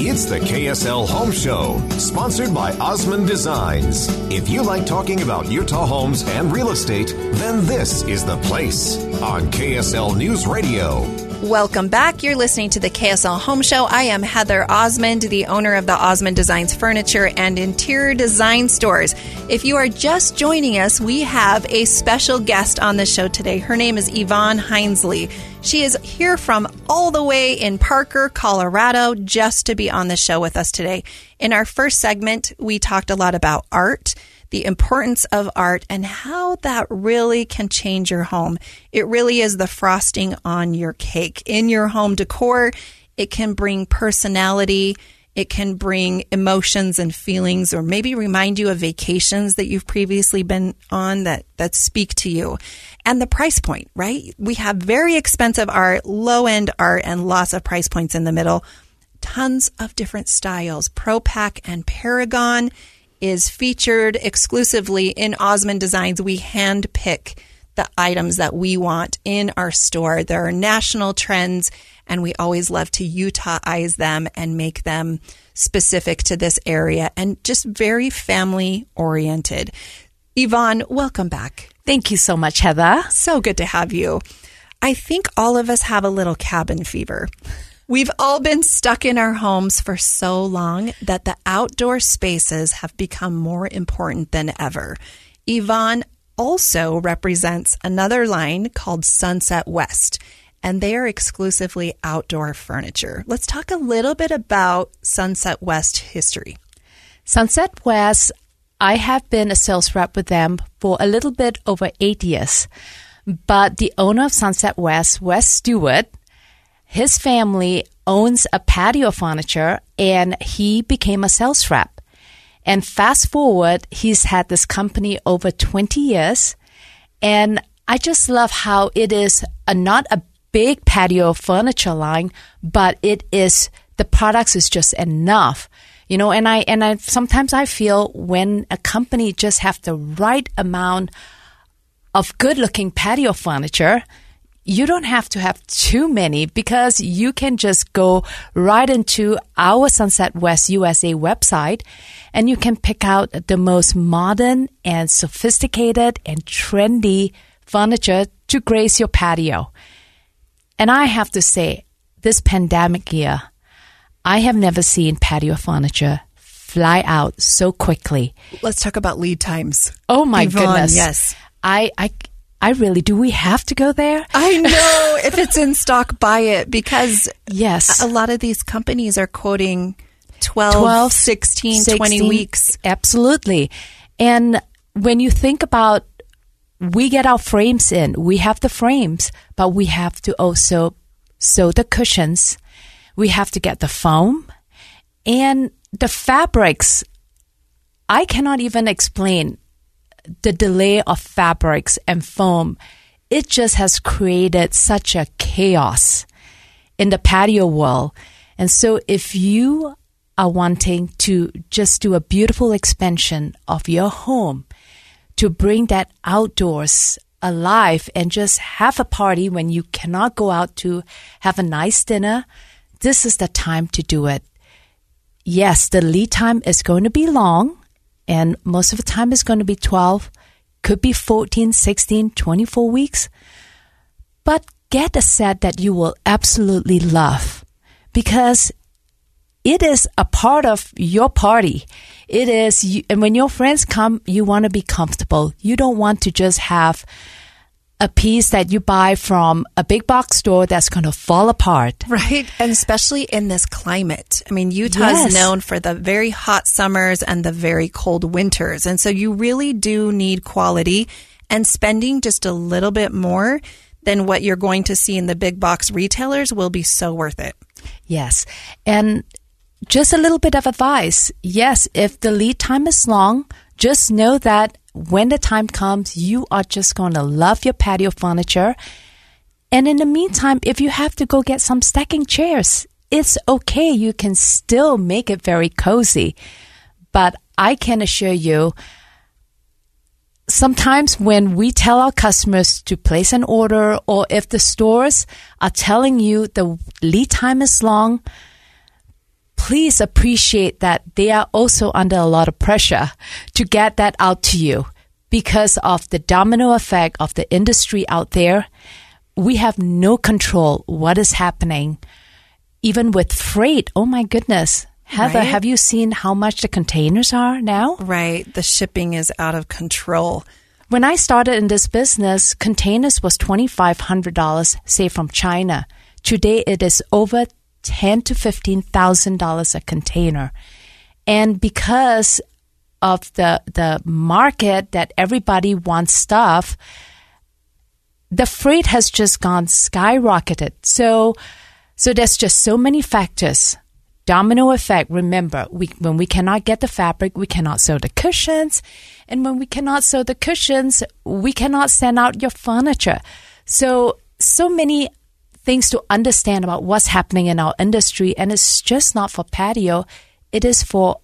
It's the KSL Home Show, sponsored by Osmond Designs. If you like talking about Utah homes and real estate, then this is the place on KSL News Radio. Welcome back. You're listening to the KSL Home Show. I am Heather Osmond, the owner of the Osmond Designs Furniture and Interior Design Stores. If you are just joining us, we have a special guest on the show today. Her name is Yvonne Hinesley. She is here from all the way in Parker, Colorado, just to be on the show with us today. In our first segment, we talked a lot about art the importance of art and how that really can change your home. It really is the frosting on your cake. In your home decor, it can bring personality. It can bring emotions and feelings or maybe remind you of vacations that you've previously been on that, that speak to you. And the price point, right? We have very expensive art, low end art, and lots of price points in the middle. Tons of different styles. Propac and Paragon is featured exclusively in Osmond Designs. We hand pick the items that we want in our store. There are national trends, and we always love to Utahize them and make them specific to this area and just very family oriented. Yvonne, welcome back. Thank you so much, Heather. So good to have you. I think all of us have a little cabin fever. We've all been stuck in our homes for so long that the outdoor spaces have become more important than ever. Yvonne also represents another line called Sunset West, and they are exclusively outdoor furniture. Let's talk a little bit about Sunset West history. Sunset West, I have been a sales rep with them for a little bit over eight years. But the owner of Sunset West, Wes Stewart, his family owns a patio furniture and he became a sales rep. And fast forward, he's had this company over 20 years. And I just love how it is a, not a big patio furniture line, but it is, the products is just enough. You know, and I, and I, sometimes I feel when a company just have the right amount of good looking patio furniture, you don't have to have too many because you can just go right into our Sunset West USA website and you can pick out the most modern and sophisticated and trendy furniture to grace your patio. And I have to say, this pandemic year, I have never seen patio furniture fly out so quickly. Let's talk about lead times. Oh my Yvonne, goodness. Yes. I, I I really do. We have to go there. I know. if it's in stock, buy it because yes, a lot of these companies are quoting 12, 12 16, 16 20 weeks. Absolutely. And when you think about we get our frames in, we have the frames, but we have to also sew the cushions. We have to get the foam and the fabrics. I cannot even explain the delay of fabrics and foam, it just has created such a chaos in the patio world. And so if you are wanting to just do a beautiful expansion of your home to bring that outdoors alive and just have a party when you cannot go out to have a nice dinner, this is the time to do it. Yes, the lead time is going to be long and most of the time it's going to be 12, could be 14, 16, 24 weeks. But get a set that you will absolutely love because it is a part of your party. It is, and when your friends come, you want to be comfortable. You don't want to just have a piece that you buy from a big box store that's going to fall apart. Right. And especially in this climate. I mean, Utah Yes. is known for the very hot summers and the very cold winters. And so you really do need quality and spending just a little bit more than what you're going to see in the big box retailers will be so worth it. Yes. And just a little bit of advice. Yes, if the lead time is long, just know that when the time comes, you are just going to love your patio furniture. And in the meantime, if you have to go get some stacking chairs, it's okay. You can still make it very cozy. But I can assure you, sometimes when we tell our customers to place an order or if the stores are telling you the lead time is long, please appreciate that they are also under a lot of pressure to get that out to you because of the domino effect of the industry out there. We have no control what is happening. Even with freight, oh my goodness. Heather, Right. have you seen how much the containers are now? Right. The shipping is out of control. When I started in this business, containers was $2,500, say from China. Today it is over ten to fifteen thousand dollars a container. And because of the the market that everybody wants stuff, the freight has just gone skyrocketed. So so there's just so many factors. Domino effect. Remember, we, when we cannot get the fabric, we cannot sew the cushions. And when we cannot sew the cushions, we cannot send out your furniture. So, so many things to understand about what's happening in our industry. And it's just not for patio. It is for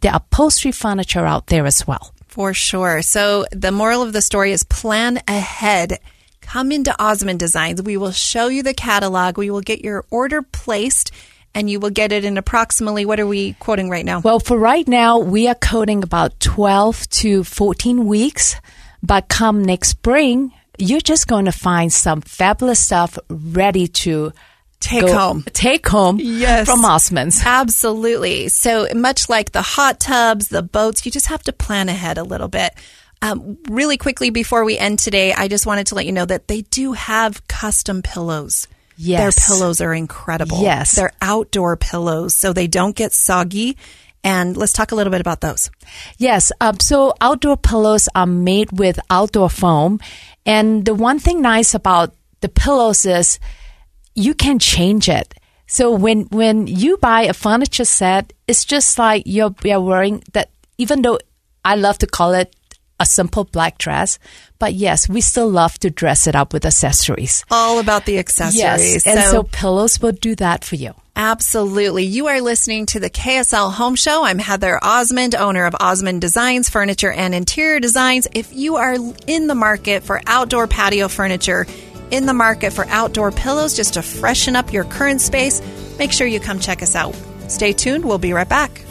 the upholstery furniture out there as well. For sure. So the moral of the story is plan ahead. Come into Osmond Designs. We will show you the catalog. We will get your order placed and you will get it in approximately, what are we quoting right now? Well, for right now, we are coding about 12 to 14 weeks. But come next spring, you're just going to find some fabulous stuff ready to Take go- home. Take home Yes. from Osmonds. Absolutely. So much like the hot tubs, the boats, you just have to plan ahead a little bit. Um, really quickly before we end today, I just wanted to let you know that they do have custom pillows. Yes. Their pillows are incredible. Yes. They're outdoor pillows, so they don't get soggy. And let's talk a little bit about those. Yes. Um, so outdoor pillows are made with outdoor foam. And the one thing nice about the pillows is you can change it. So when, when you buy a furniture set, it's just like you're, you're wearing that, even though I love to call it a simple black dress, but yes, we still love to dress it up with accessories. All about the accessories. Yes. And so pillows will do that for you. Absolutely. You are listening to the KSL Home Show. I'm Heather Osmond, owner of Osmond Designs, Furniture and Interior Designs. If you are in the market for outdoor patio furniture, in the market for outdoor pillows just to freshen up your current space, make sure you come check us out. Stay tuned. We'll be right back.